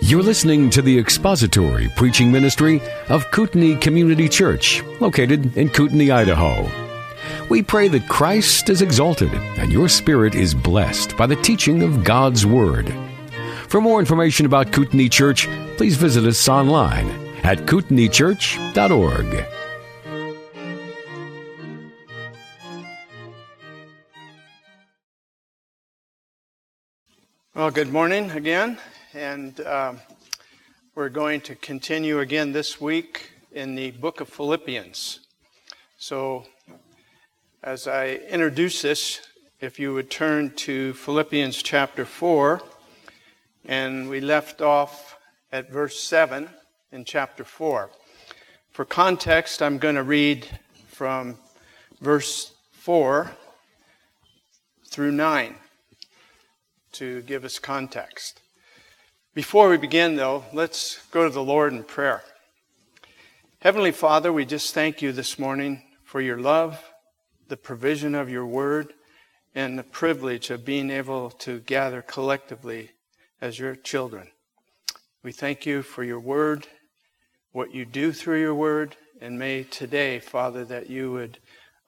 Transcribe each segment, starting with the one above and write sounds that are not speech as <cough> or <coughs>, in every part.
You're listening to the expository preaching ministry of Kootenai Community Church, located in Kootenai, Idaho. We pray that Christ is exalted and your spirit is blessed by the teaching of God's Word. For more information about Kootenai Church, please visit us online at kootenaichurch.org. Well, good morning again, and um, we're going to continue again this week in the book of Philippians. So, as I introduce this, if you would turn to Philippians chapter 4, and we left off at verse 7 in chapter 4. For context, I'm going to read from verse 4 through 9 to give us context. Before we begin, though, let's go to the Lord in prayer. Heavenly Father, we just thank you this morning for your love, the provision of your word, and the privilege of being able to gather collectively as your children. We thank you for your word, what you do through your word, and may today, Father, that you would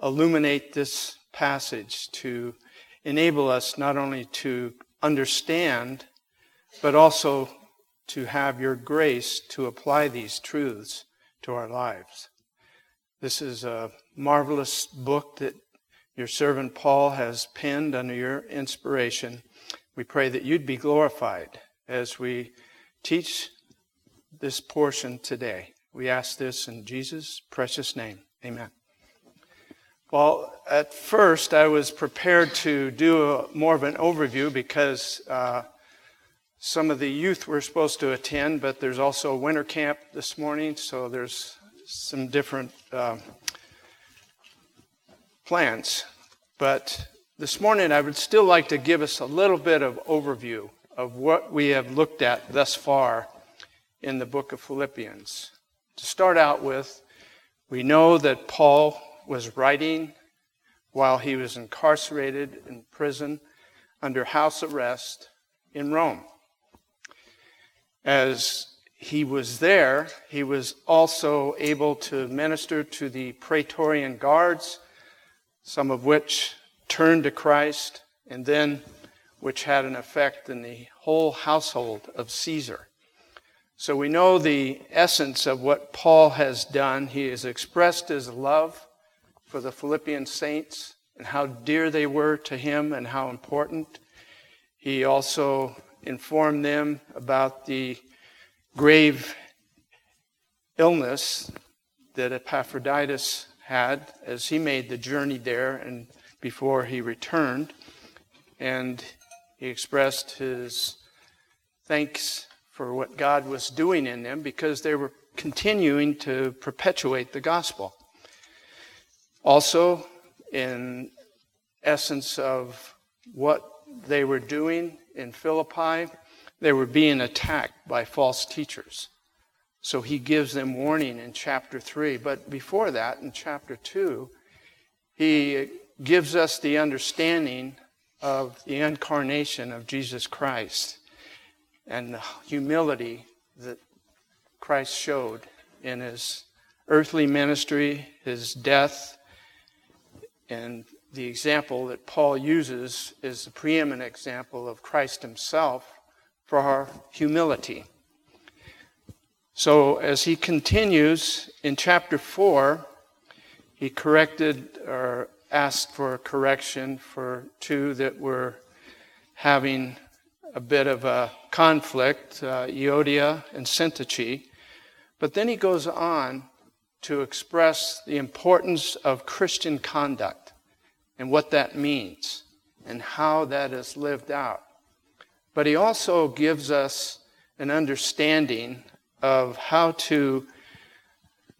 illuminate this passage to enable us not only to understand, but also to have your grace to apply these truths to our lives. This is a marvelous book that your servant Paul has penned under your inspiration. We pray that you'd be glorified as we teach this portion today. We ask this in Jesus' precious name. Amen. Well, at first, I was prepared to do a, more of an overview because uh, some of the youth were supposed to attend, but there's also a winter camp this morning, so there's some different uh, plans. But this morning, I would still like to give us a little bit of overview of what we have looked at thus far in the book of Philippians. To start out with, we know that Paul was writing while he was incarcerated in prison under house arrest in Rome. As he was there, he was also able to minister to the Praetorian guards, some of which turned to Christ, and then which had an effect in the whole household of Caesar. So we know the essence of what Paul has done. He has expressed his love for the Philippian saints and how dear they were to him and how important. He also informed them about the grave illness that Epaphroditus had as he made the journey there and before he returned. And he expressed his thanks for what God was doing in them because they were continuing to perpetuate the gospel. Also, in essence of what they were doing in Philippi, they were being attacked by false teachers. So he gives them warning in chapter 3. But before that, in chapter 2, he gives us the understanding of the incarnation of Jesus Christ and the humility that Christ showed in his earthly ministry, his death, and the example that Paul uses is the preeminent example of Christ himself for our humility. So, as he continues in chapter 4, he corrected or asked for correction for two that were having a bit of a conflict, uh, Euodia and Syntyche. But then he goes on to express the importance of Christian conduct and what that means and how that is lived out. But he also gives us an understanding of how to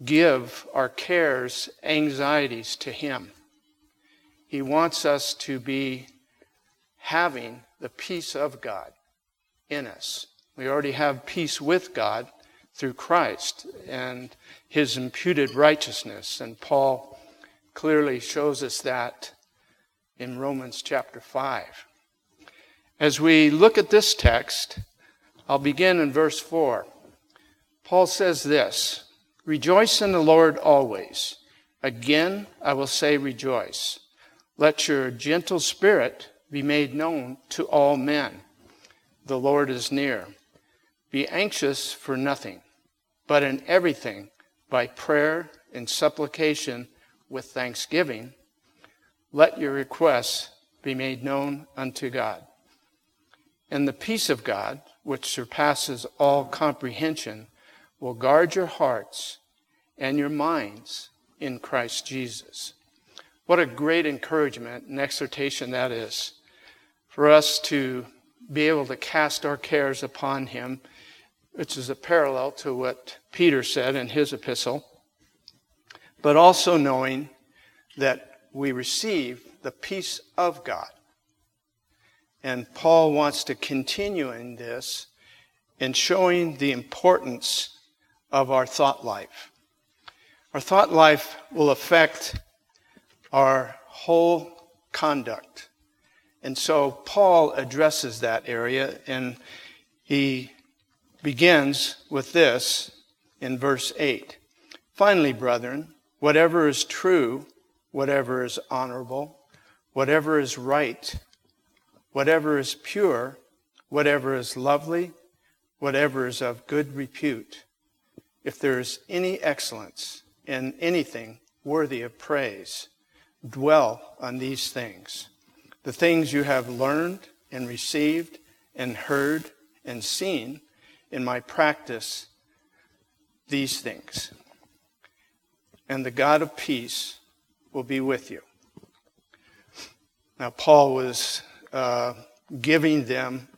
give our cares, anxieties to him. He wants us to be having the peace of God in us. We already have peace with God through Christ and his imputed righteousness. And Paul clearly shows us that in Romans chapter 5. As we look at this text, I'll begin in verse 4. Paul says this Rejoice in the Lord always. Again, I will say, rejoice. Let your gentle spirit be made known to all men. The Lord is near. Be anxious for nothing, but in everything, by prayer and supplication with thanksgiving, let your requests be made known unto God. And the peace of God, which surpasses all comprehension, will guard your hearts and your minds in Christ Jesus. What a great encouragement and exhortation that is for us to be able to cast our cares upon Him, which is a parallel to what Peter said in his epistle, but also knowing that we receive the peace of God. And Paul wants to continue in this in showing the importance of our thought life. Our thought life will affect our whole conduct. And so Paul addresses that area and he begins with this in verse 8. Finally, brethren, whatever is true, whatever is honorable, whatever is right, whatever is pure, whatever is lovely, whatever is of good repute, if there is any excellence in anything worthy of praise, dwell on these things. The things you have learned and received and heard and seen in my practice, these things. And the God of peace will be with you. Now, Paul was uh, giving them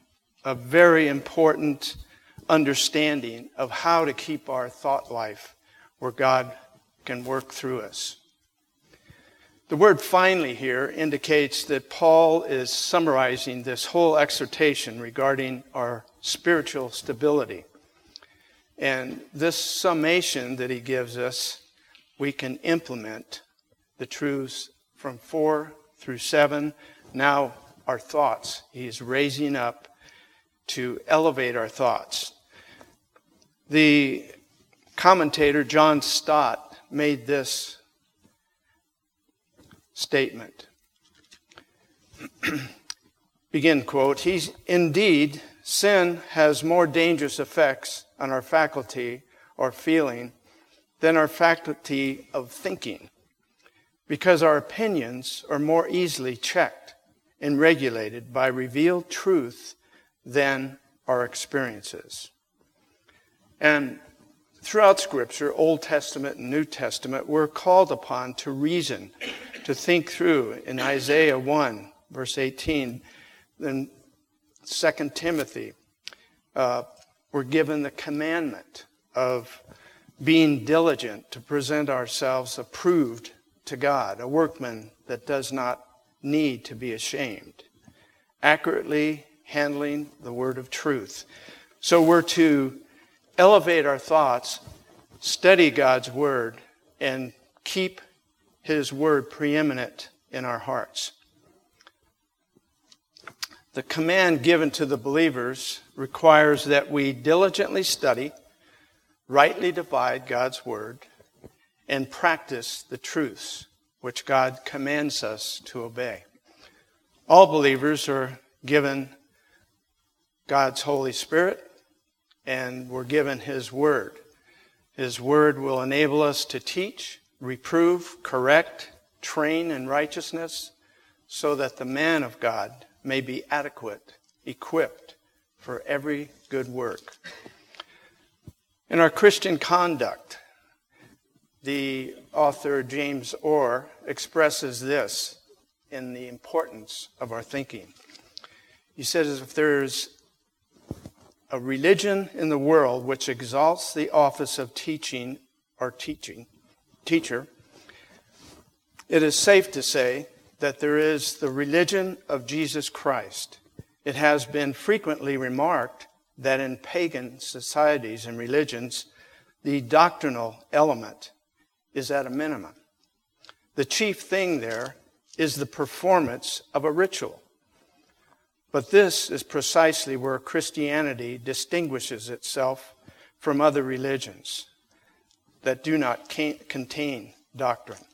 a very important understanding of how to keep our thought life where God can work through us. The word finally here indicates that Paul is summarizing this whole exhortation regarding our spiritual stability. And this summation that he gives us, we can implement the truths from 4 through 7. Now, our thoughts. He's raising up to elevate our thoughts. The commentator, John Stott, made this statement. <clears throat> Begin quote, He's indeed, sin has more dangerous effects on our faculty or feeling than our faculty of thinking, because our opinions are more easily checked and regulated by revealed truth than our experiences. And throughout Scripture, Old Testament and New Testament, we're called upon to reason, to think through. In Isaiah 1, verse 18, then 2 Timothy, uh, we're given the commandment of being diligent to present ourselves approved to God, a workman that does not need to be ashamed, accurately handling the word of truth. So we're to elevate our thoughts, study God's word, and keep his word preeminent in our hearts. The command given to the believers requires that we diligently study, rightly divide God's word, and practice the truths which God commands us to obey. All believers are given God's Holy Spirit and we're given His Word. His Word will enable us to teach, reprove, correct, train in righteousness so that the man of God may be adequate, equipped for every good work. In our Christian conduct, the author James Orr expresses this in the importance of our thinking. He says if there's a religion in the world which exalts the office of teaching or teaching teacher, it is safe to say that there is the religion of Jesus Christ. It has been frequently remarked that in pagan societies and religions, the doctrinal element is at a minimum. The chief thing there is the performance of a ritual. But this is precisely where Christianity distinguishes itself from other religions that do not contain doctrine.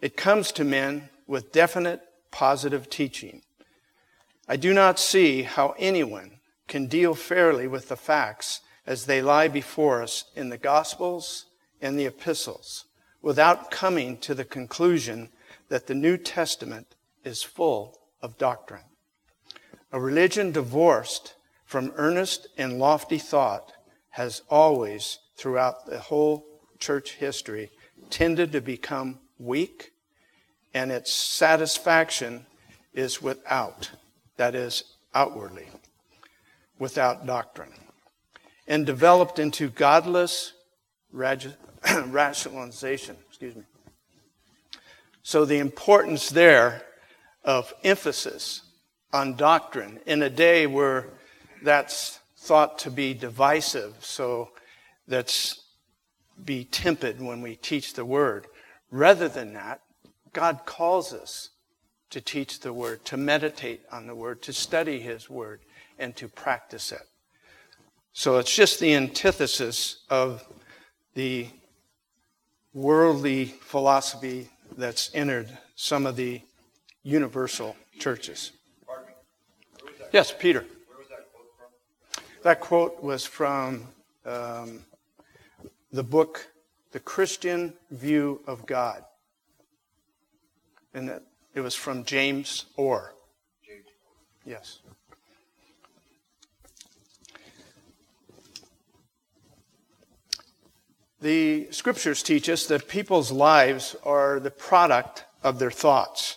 It comes to men with definite positive teaching. I do not see how anyone can deal fairly with the facts as they lie before us in the Gospels and the epistles without coming to the conclusion that the New Testament is full of doctrine. A religion divorced from earnest and lofty thought has always, throughout the whole church history, tended to become weak, and its satisfaction is without, that is, outwardly, without doctrine, and developed into godless <clears throat> rationalization. Excuse me. So the importance there of emphasis on doctrine in a day where that's thought to be divisive, so that's be timid when we teach the word. Rather than that, God calls us to teach the word, to meditate on the word, to study his word, and to practice it. So it's just the antithesis of the worldly philosophy that's entered some of the universal churches. Yes, Peter. That quote was from um, the book, The Christian View of God. And it, it was from James Orr. Yes. The scriptures teach us that people's lives are the product of their thoughts.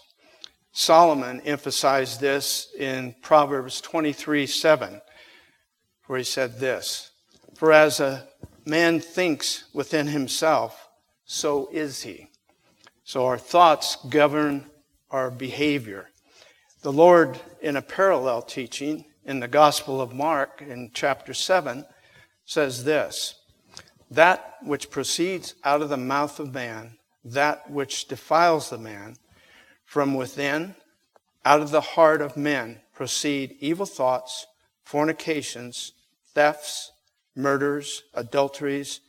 Solomon emphasized this in Proverbs 23 7, where he said this For as a man thinks within himself, so is he. So our thoughts govern our behavior. The Lord, in a parallel teaching in the Gospel of Mark in chapter 7, says this that which proceeds out of the mouth of man, that which defiles the man, from within, out of the heart of men, proceed evil thoughts, fornications, thefts, murders, adulteries,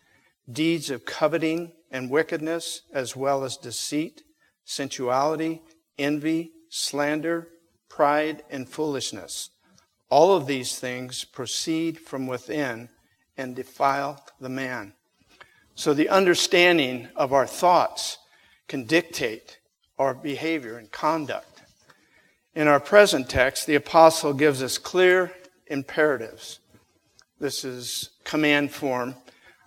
deeds of coveting and wickedness, as well as deceit, sensuality, envy, slander, pride, and foolishness. All of these things proceed from within and defile the man. So the understanding of our thoughts can dictate our behavior and conduct. In our present text, the apostle gives us clear imperatives. This is command form.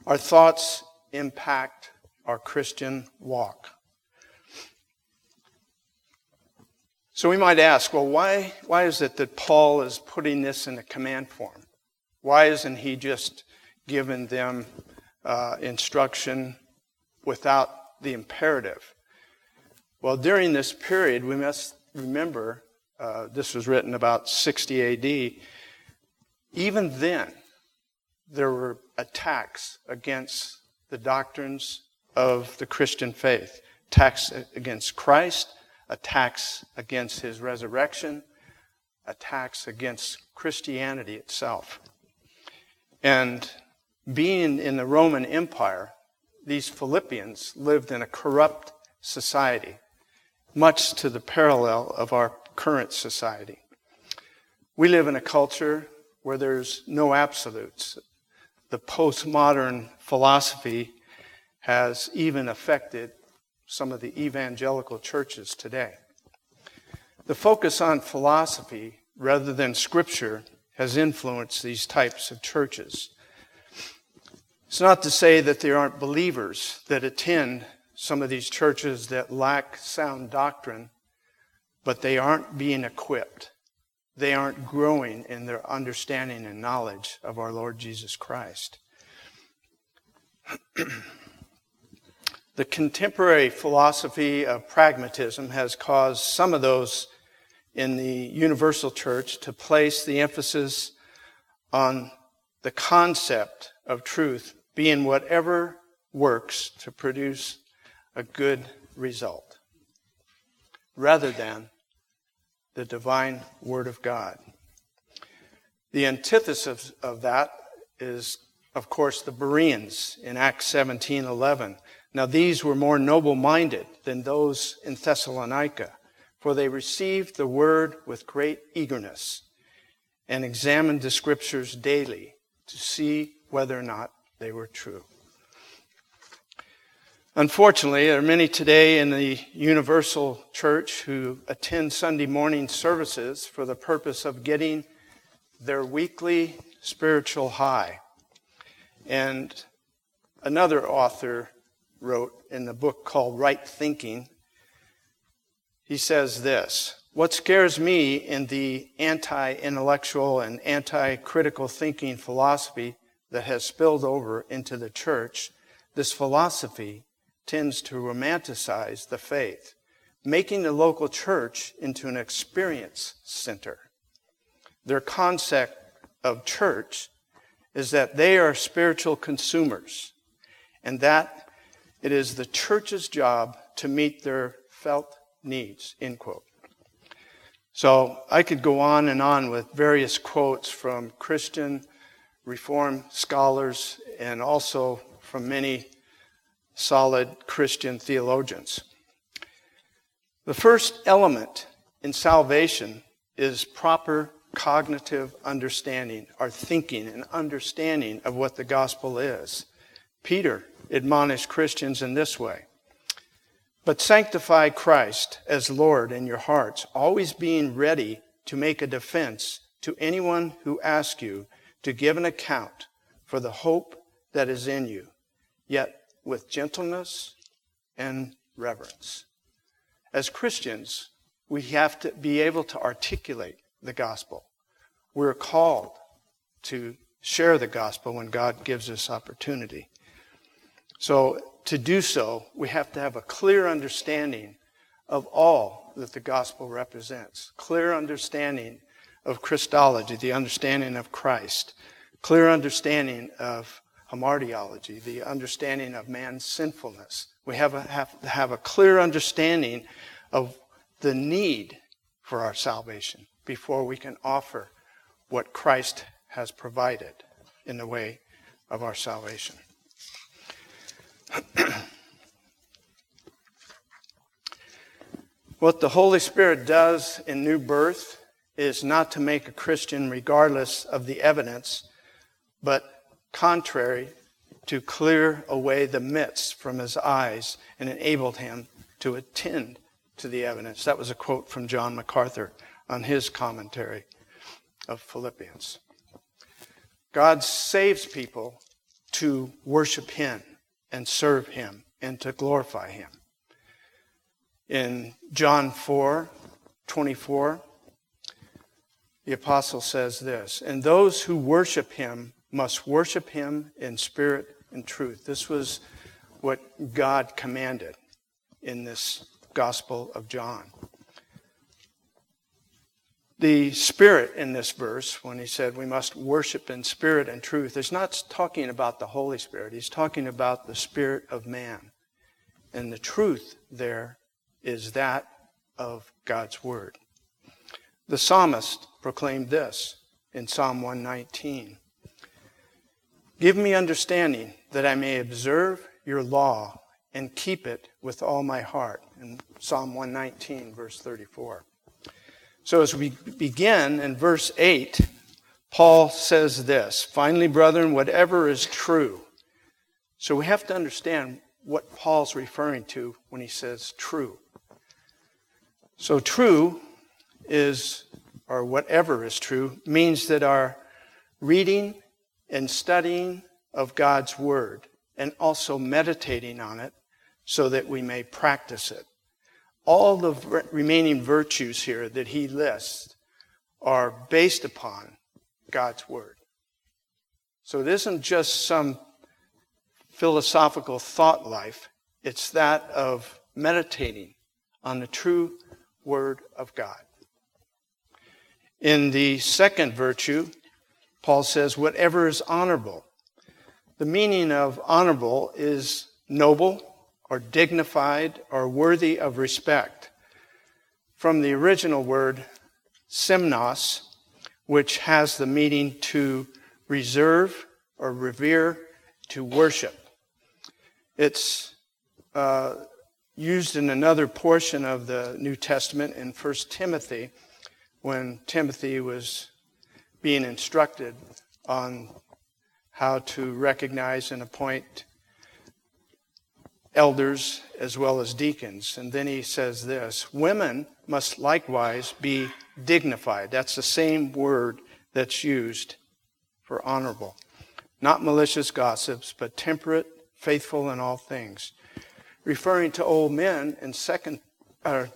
Our thoughts impact our Christian walk. So we might ask, well, why, why is it that Paul is putting this in a command form? Why isn't he just given them uh, instruction without the imperative. Well, during this period, we must remember uh, this was written about 60 AD. Even then, there were attacks against the doctrines of the Christian faith attacks against Christ, attacks against his resurrection, attacks against Christianity itself. And being in the Roman Empire, these Philippians lived in a corrupt society, much to the parallel of our current society. We live in a culture where there's no absolutes. The postmodern philosophy has even affected some of the evangelical churches today. The focus on philosophy rather than scripture has influenced these types of churches. It's not to say that there aren't believers that attend some of these churches that lack sound doctrine, but they aren't being equipped. They aren't growing in their understanding and knowledge of our Lord Jesus Christ. <clears throat> the contemporary philosophy of pragmatism has caused some of those in the universal church to place the emphasis on the concept of truth being whatever works to produce a good result, rather than the divine Word of God. The antithesis of that is, of course, the Bereans in Acts 17 11. Now, these were more noble minded than those in Thessalonica, for they received the Word with great eagerness and examined the Scriptures daily to see whether or not they were true. Unfortunately, there are many today in the Universal Church who attend Sunday morning services for the purpose of getting their weekly spiritual high. And another author wrote in the book called Right Thinking, he says this What scares me in the anti intellectual and anti critical thinking philosophy that has spilled over into the church, this philosophy tends to romanticize the faith, making the local church into an experience center. Their concept of church is that they are spiritual consumers and that it is the church's job to meet their felt needs, end quote. So I could go on and on with various quotes from Christian Reform scholars and also from many solid Christian theologians. The first element in salvation is proper cognitive understanding, our thinking and understanding of what the gospel is. Peter admonished Christians in this way But sanctify Christ as Lord in your hearts, always being ready to make a defense to anyone who asks you to give an account for the hope that is in you, yet with gentleness and reverence. As Christians, we have to be able to articulate the gospel. We're called to share the gospel when God gives us opportunity. So, to do so, we have to have a clear understanding of all that the gospel represents, clear understanding of Christology, the understanding of Christ, clear understanding of hamartiology, the understanding of man's sinfulness. We have, a, have to have a clear understanding of the need for our salvation before we can offer what Christ has provided in the way of our salvation. <clears throat> what the Holy Spirit does in new birth is not to make a Christian regardless of the evidence, but contrary to clear away the mists from his eyes and enabled him to attend to the evidence. That was a quote from John MacArthur on his commentary of Philippians. God saves people to worship him and serve him and to glorify him. In John 4 24, the apostle says this And those who worship him must worship him in spirit and truth. This was what God commanded in this Gospel of John. The spirit in this verse, when he said we must worship in spirit and truth, is not talking about the Holy Spirit. He's talking about the spirit of man. And the truth there is that of God's Word. The psalmist proclaimed this in Psalm 119 Give me understanding that I may observe your law and keep it with all my heart. In Psalm 119, verse 34. So as we begin in verse 8, Paul says this Finally, brethren, whatever is true. So we have to understand what Paul's referring to when he says true. So, true is, or whatever is true, means that our reading and studying of God's Word and also meditating on it so that we may practice it. All the remaining virtues here that he lists are based upon God's Word. So it isn't just some philosophical thought life, it's that of meditating on the true Word of God. In the second virtue, Paul says, whatever is honorable. The meaning of honorable is noble or dignified or worthy of respect. From the original word semnos, which has the meaning to reserve or revere, to worship. It's uh, used in another portion of the New Testament in 1 Timothy when Timothy was being instructed on how to recognize and appoint elders as well as deacons. And then he says this Women must likewise be dignified. That's the same word that's used for honorable. Not malicious gossips, but temperate, faithful in all things. Referring to old men in second,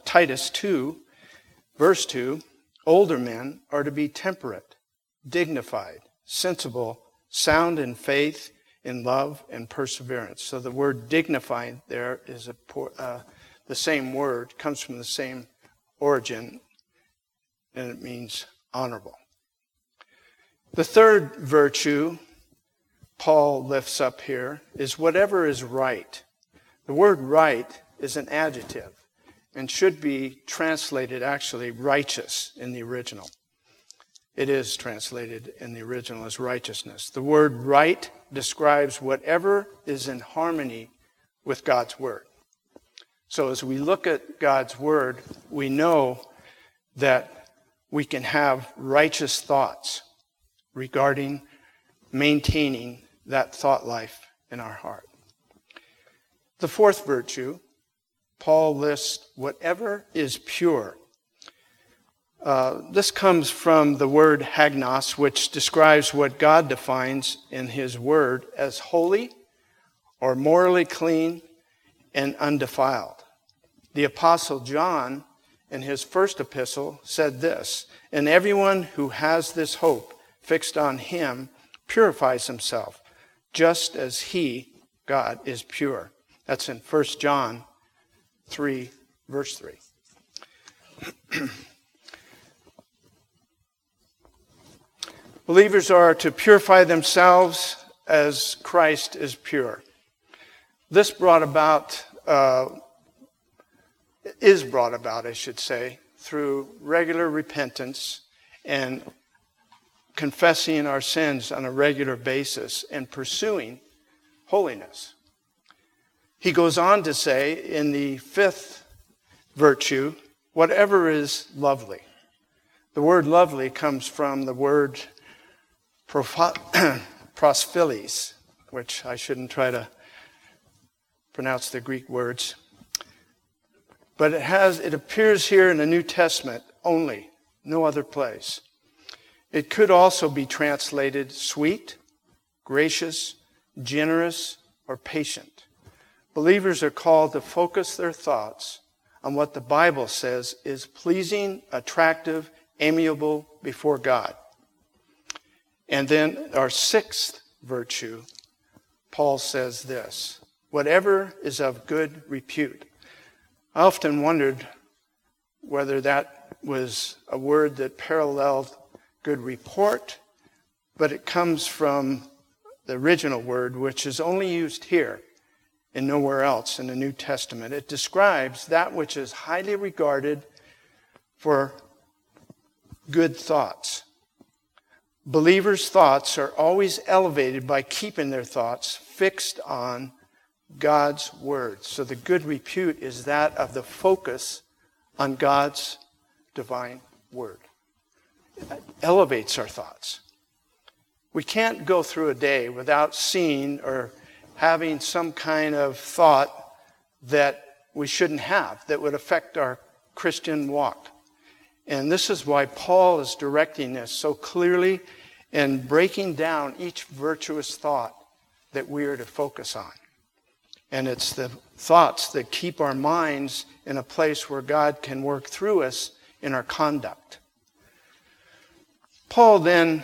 Titus 2, verse 2, older men are to be temperate, dignified, sensible, sound in faith, in love, and perseverance. So the word dignified there is a, uh, the same word, comes from the same origin, and it means honorable. The third virtue Paul lifts up here is whatever is right. The word right is an adjective and should be translated actually righteous in the original. It is translated in the original as righteousness. The word right describes whatever is in harmony with God's word. So as we look at God's word, we know that we can have righteous thoughts regarding maintaining that thought life in our heart. The fourth virtue, Paul lists whatever is pure uh, this comes from the word hagnos, which describes what God defines in His Word as holy or morally clean and undefiled. The Apostle John, in his first epistle, said this And everyone who has this hope fixed on Him purifies himself, just as He, God, is pure. That's in 1 John 3, verse 3. <clears throat> Believers are to purify themselves as Christ is pure. This brought about, uh, is brought about, I should say, through regular repentance and confessing our sins on a regular basis and pursuing holiness. He goes on to say in the fifth virtue, whatever is lovely. The word lovely comes from the word <clears throat> prosphiles, which I shouldn't try to pronounce the Greek words. But it has it appears here in the New Testament only, no other place. It could also be translated sweet, gracious, generous, or patient. Believers are called to focus their thoughts on what the Bible says is pleasing, attractive, amiable before God. And then our sixth virtue, Paul says this whatever is of good repute. I often wondered whether that was a word that paralleled good report, but it comes from the original word, which is only used here and nowhere else in the New Testament. It describes that which is highly regarded for good thoughts. Believers' thoughts are always elevated by keeping their thoughts fixed on God's Word. So the good repute is that of the focus on God's divine Word. It elevates our thoughts. We can't go through a day without seeing or having some kind of thought that we shouldn't have that would affect our Christian walk. And this is why Paul is directing this so clearly and breaking down each virtuous thought that we are to focus on. And it's the thoughts that keep our minds in a place where God can work through us in our conduct. Paul then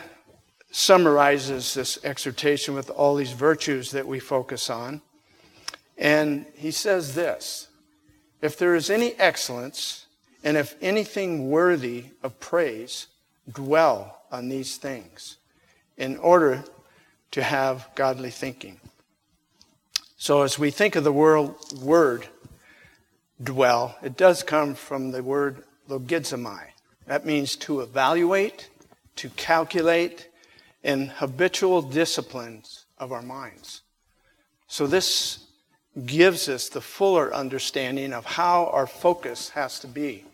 summarizes this exhortation with all these virtues that we focus on. And he says this If there is any excellence, and if anything worthy of praise, dwell on these things in order to have godly thinking. So, as we think of the word, dwell, it does come from the word logizomai, That means to evaluate, to calculate, and habitual disciplines of our minds. So this gives us the fuller understanding of how our focus has to be.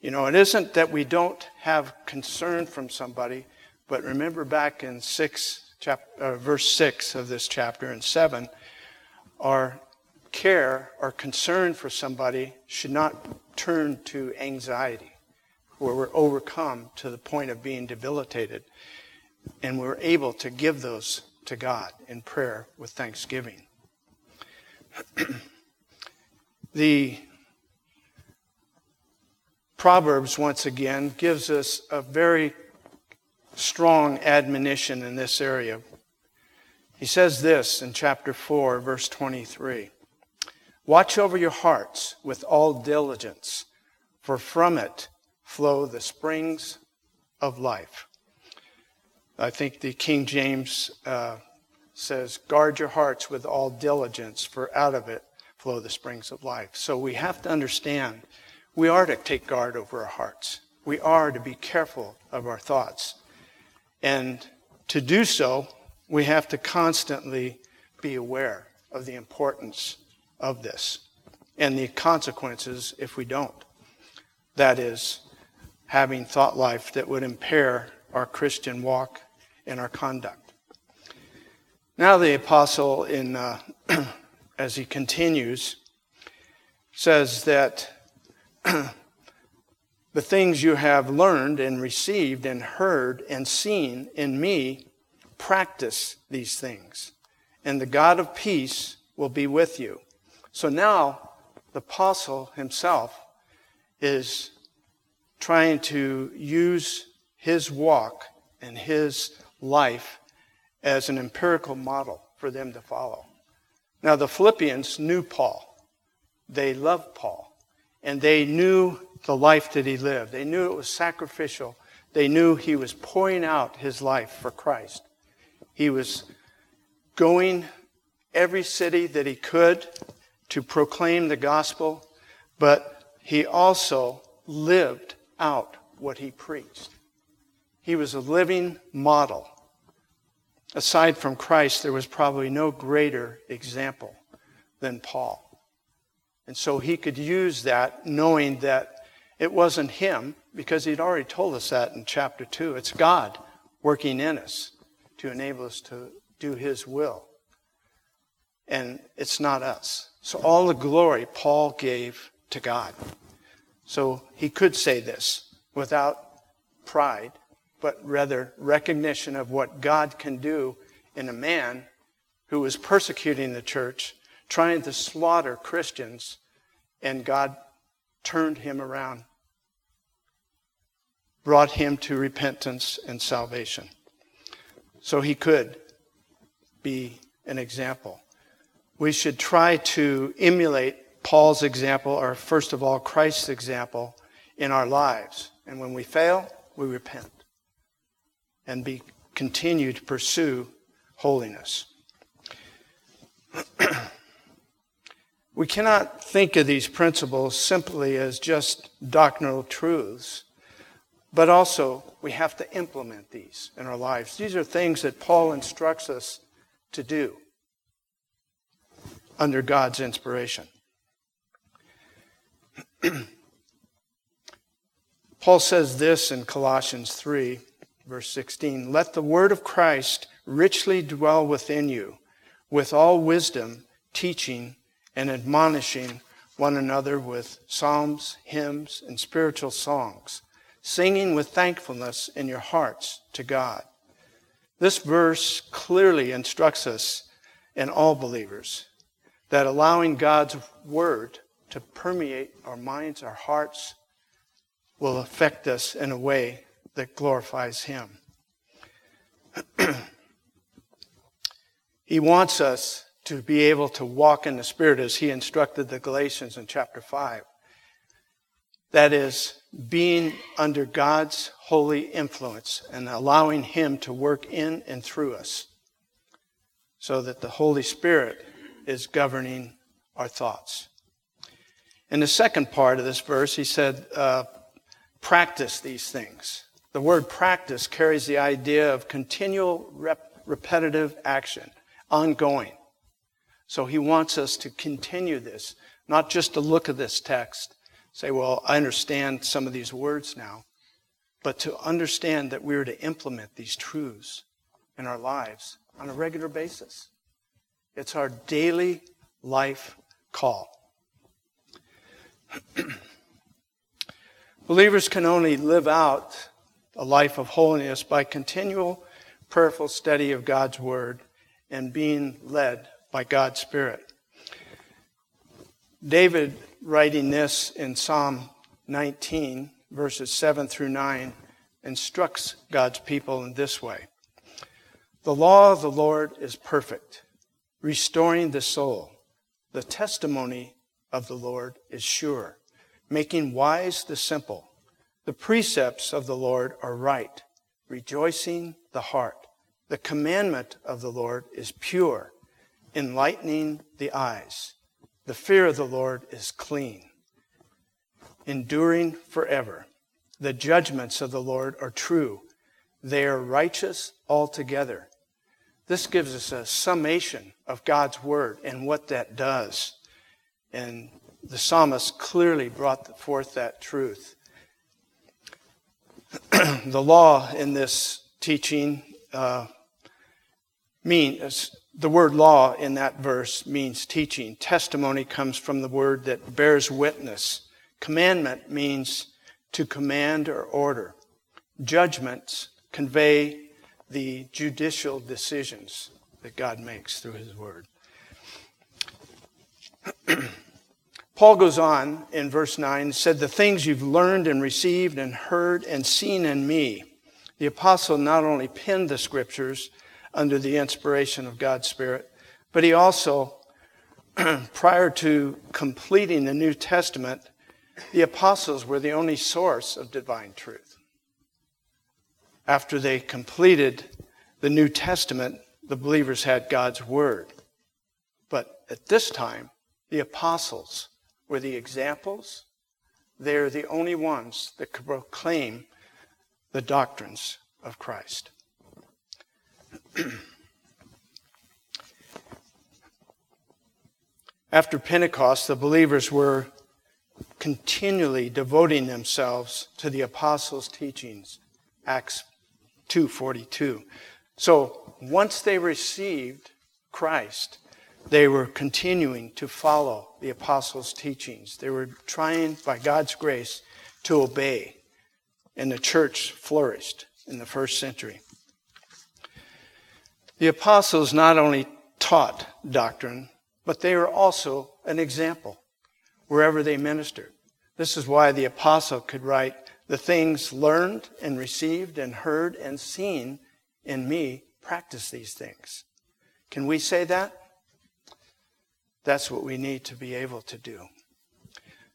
You know, it isn't that we don't have concern from somebody, but remember back in six, chap, uh, verse 6 of this chapter and 7, our care, our concern for somebody should not turn to anxiety, where we're overcome to the point of being debilitated. And we're able to give those to God in prayer with thanksgiving. <clears throat> the Proverbs, once again, gives us a very strong admonition in this area. He says this in chapter 4, verse 23 Watch over your hearts with all diligence, for from it flow the springs of life. I think the King James uh, says, Guard your hearts with all diligence, for out of it flow the springs of life. So we have to understand we are to take guard over our hearts. We are to be careful of our thoughts. And to do so, we have to constantly be aware of the importance of this and the consequences if we don't. That is, having thought life that would impair our Christian walk in our conduct. Now, the apostle, in, uh, <clears throat> as he continues, says that <clears throat> the things you have learned and received and heard and seen in me, practice these things, and the God of peace will be with you. So now, the apostle himself is trying to use his walk and his life as an empirical model for them to follow. Now, the Philippians knew Paul. They loved Paul. And they knew the life that he lived. They knew it was sacrificial. They knew he was pouring out his life for Christ. He was going every city that he could to proclaim the gospel, but he also lived out what he preached. He was a living model. Aside from Christ, there was probably no greater example than Paul. And so he could use that knowing that it wasn't him, because he'd already told us that in chapter 2. It's God working in us to enable us to do his will. And it's not us. So all the glory Paul gave to God. So he could say this without pride but rather recognition of what God can do in a man who was persecuting the church, trying to slaughter Christians, and God turned him around, brought him to repentance and salvation. So he could be an example. We should try to emulate Paul's example, or first of all, Christ's example in our lives. And when we fail, we repent and be continue to pursue holiness. <clears throat> we cannot think of these principles simply as just doctrinal truths, but also we have to implement these in our lives. These are things that Paul instructs us to do under God's inspiration. <clears throat> Paul says this in Colossians 3 verse 16 Let the word of Christ richly dwell within you, with all wisdom, teaching and admonishing one another with psalms, hymns, and spiritual songs, singing with thankfulness in your hearts to God. This verse clearly instructs us and all believers that allowing God's word to permeate our minds, our hearts, will affect us in a way that glorifies Him. <clears throat> he wants us to be able to walk in the Spirit as He instructed the Galatians in chapter 5. That is, being under God's holy influence and allowing Him to work in and through us so that the Holy Spirit is governing our thoughts. In the second part of this verse, he said, uh, practice these things. The word practice carries the idea of continual rep- repetitive action, ongoing. So he wants us to continue this, not just to look at this text, say, well, I understand some of these words now, but to understand that we're to implement these truths in our lives on a regular basis. It's our daily life call. <clears throat> Believers can only live out a life of holiness by continual prayerful study of God's Word and being led by God's Spirit. David, writing this in Psalm 19, verses 7 through 9, instructs God's people in this way The law of the Lord is perfect, restoring the soul. The testimony of the Lord is sure, making wise the simple. The precepts of the Lord are right, rejoicing the heart. The commandment of the Lord is pure, enlightening the eyes. The fear of the Lord is clean, enduring forever. The judgments of the Lord are true. They are righteous altogether. This gives us a summation of God's word and what that does. And the psalmist clearly brought forth that truth. <clears throat> the law in this teaching uh, means the word law in that verse means teaching. Testimony comes from the word that bears witness. Commandment means to command or order. Judgments convey the judicial decisions that God makes through his word. <clears throat> Paul goes on in verse 9, said, The things you've learned and received and heard and seen in me. The apostle not only penned the scriptures under the inspiration of God's Spirit, but he also, <clears throat> prior to completing the New Testament, the apostles were the only source of divine truth. After they completed the New Testament, the believers had God's Word. But at this time, the apostles were the examples. They're the only ones that could proclaim the doctrines of Christ. <clears throat> After Pentecost, the believers were continually devoting themselves to the apostles' teachings. Acts 2:42. So, once they received Christ, they were continuing to follow the apostles' teachings. They were trying, by God's grace, to obey. And the church flourished in the first century. The apostles not only taught doctrine, but they were also an example wherever they ministered. This is why the apostle could write, The things learned and received and heard and seen in me, practice these things. Can we say that? That's what we need to be able to do.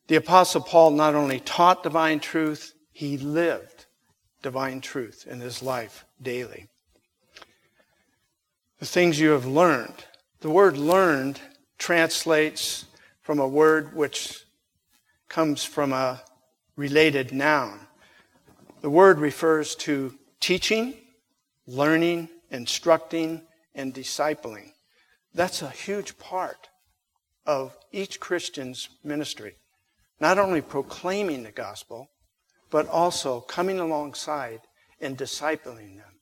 The Apostle Paul not only taught divine truth, he lived divine truth in his life daily. The things you have learned. The word learned translates from a word which comes from a related noun. The word refers to teaching, learning, instructing, and discipling. That's a huge part of each Christian's ministry. Not only proclaiming the gospel, but also coming alongside and discipling them,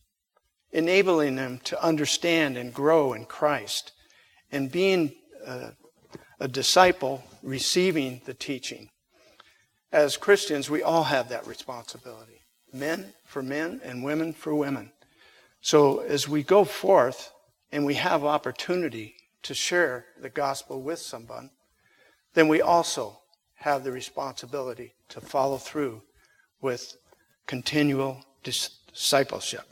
enabling them to understand and grow in Christ, and being a, a disciple receiving the teaching. As Christians, we all have that responsibility men for men and women for women. So as we go forth and we have opportunity to share the gospel with someone, then we also have the responsibility to follow through with continual discipleship.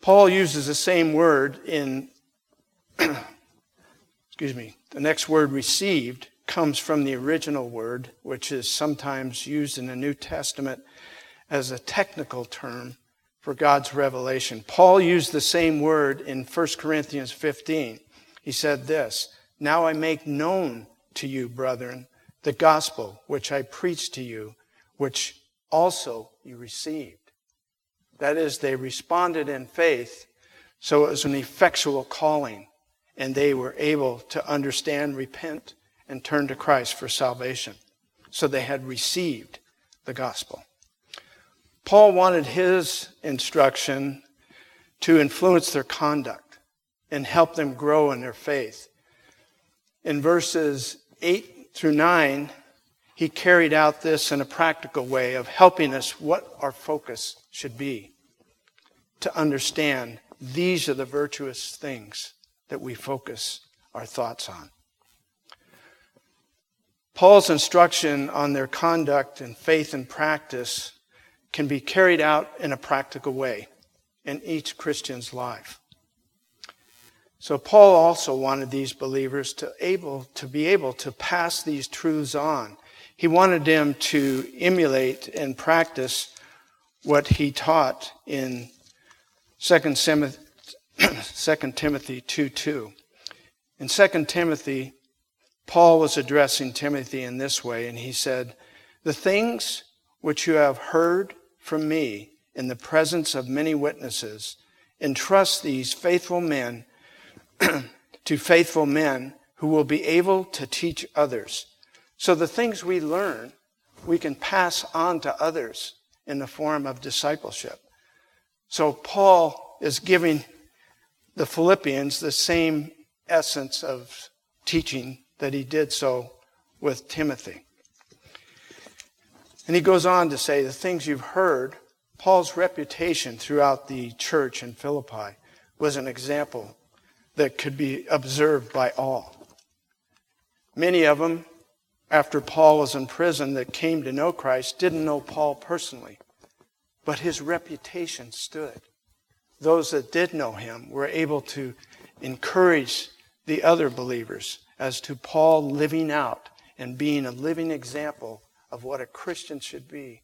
Paul uses the same word in, <clears throat> excuse me, the next word received comes from the original word, which is sometimes used in the New Testament as a technical term for God's revelation. Paul used the same word in 1 Corinthians 15. He said this Now I make known to you, brethren, the gospel which I preached to you, which also you received. That is, they responded in faith, so it was an effectual calling, and they were able to understand, repent, and turn to Christ for salvation. So they had received the gospel. Paul wanted his instruction to influence their conduct and help them grow in their faith. In verses 8 through 9, he carried out this in a practical way of helping us what our focus should be to understand these are the virtuous things that we focus our thoughts on. Paul's instruction on their conduct and faith and practice can be carried out in a practical way in each Christian's life. So Paul also wanted these believers to able to be able to pass these truths on. He wanted them to emulate and practice what he taught in 2 Timothy, <coughs> 2 Timothy 2 2. In 2 Timothy, Paul was addressing Timothy in this way, and he said, The things which you have heard from me in the presence of many witnesses, entrust these faithful men <clears throat> to faithful men who will be able to teach others. So the things we learn, we can pass on to others in the form of discipleship. So Paul is giving the Philippians the same essence of teaching that he did so with Timothy. And he goes on to say the things you've heard, Paul's reputation throughout the church in Philippi was an example that could be observed by all. Many of them, after Paul was in prison, that came to know Christ didn't know Paul personally, but his reputation stood. Those that did know him were able to encourage the other believers as to Paul living out and being a living example of what a Christian should be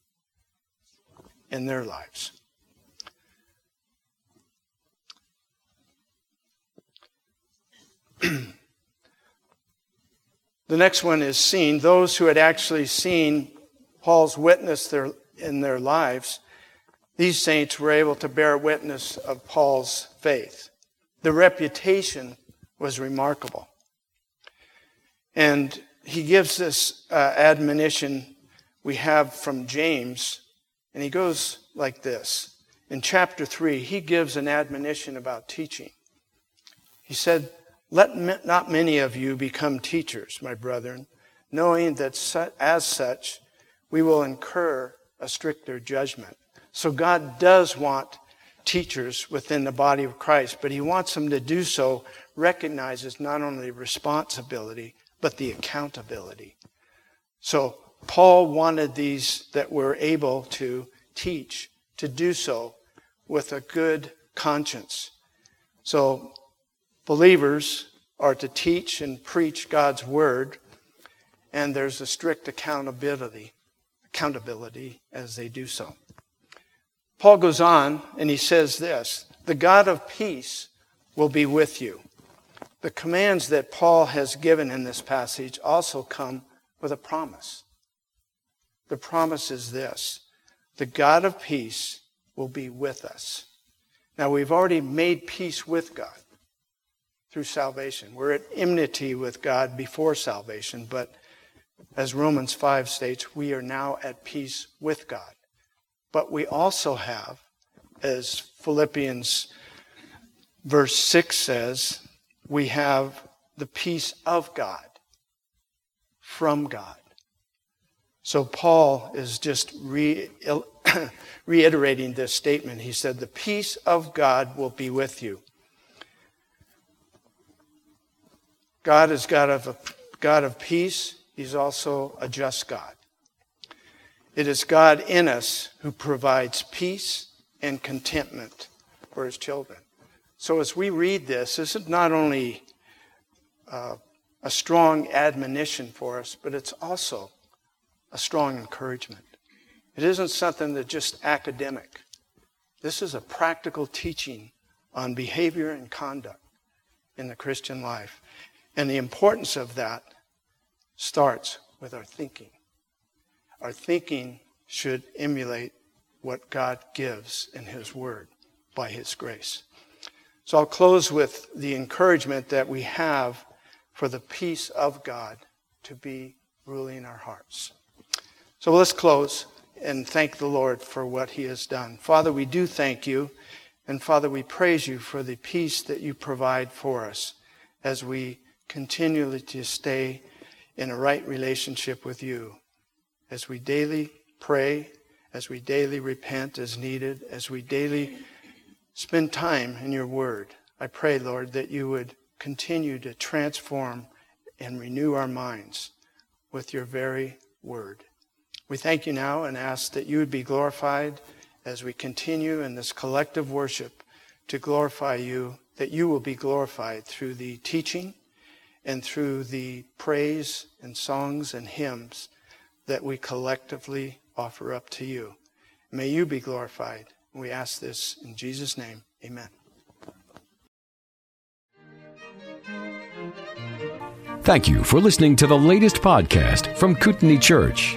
in their lives. <clears throat> the next one is seen. Those who had actually seen Paul's witness there in their lives, these saints were able to bear witness of Paul's faith. The reputation was remarkable. And he gives this uh, admonition we have from James, and he goes like this. In chapter 3, he gives an admonition about teaching. He said, let not many of you become teachers, my brethren, knowing that as such we will incur a stricter judgment. So God does want teachers within the body of Christ, but he wants them to do so recognizes not only responsibility, but the accountability. So Paul wanted these that were able to teach to do so with a good conscience. So Believers are to teach and preach God's word, and there's a strict accountability, accountability as they do so. Paul goes on and he says this The God of peace will be with you. The commands that Paul has given in this passage also come with a promise. The promise is this the God of peace will be with us. Now, we've already made peace with God through salvation. We're at enmity with God before salvation, but as Romans 5 states, we are now at peace with God. But we also have, as Philippians verse 6 says, we have the peace of God from God. So Paul is just re- <coughs> reiterating this statement. He said, The peace of God will be with you. God is God of, a, God of peace. He's also a just God. It is God in us who provides peace and contentment for his children. So as we read this, this is not only uh, a strong admonition for us, but it's also a strong encouragement. It isn't something that's just academic. This is a practical teaching on behavior and conduct in the Christian life. And the importance of that starts with our thinking. Our thinking should emulate what God gives in His Word by His grace. So I'll close with the encouragement that we have for the peace of God to be ruling our hearts. So let's close and thank the Lord for what He has done. Father, we do thank you. And Father, we praise you for the peace that you provide for us as we continually to stay in a right relationship with you. As we daily pray, as we daily repent as needed, as we daily spend time in your word. I pray, Lord, that you would continue to transform and renew our minds with your very word. We thank you now and ask that you would be glorified as we continue in this collective worship to glorify you, that you will be glorified through the teaching and through the praise and songs and hymns that we collectively offer up to you. May you be glorified. We ask this in Jesus' name. Amen. Thank you for listening to the latest podcast from Kootenai Church.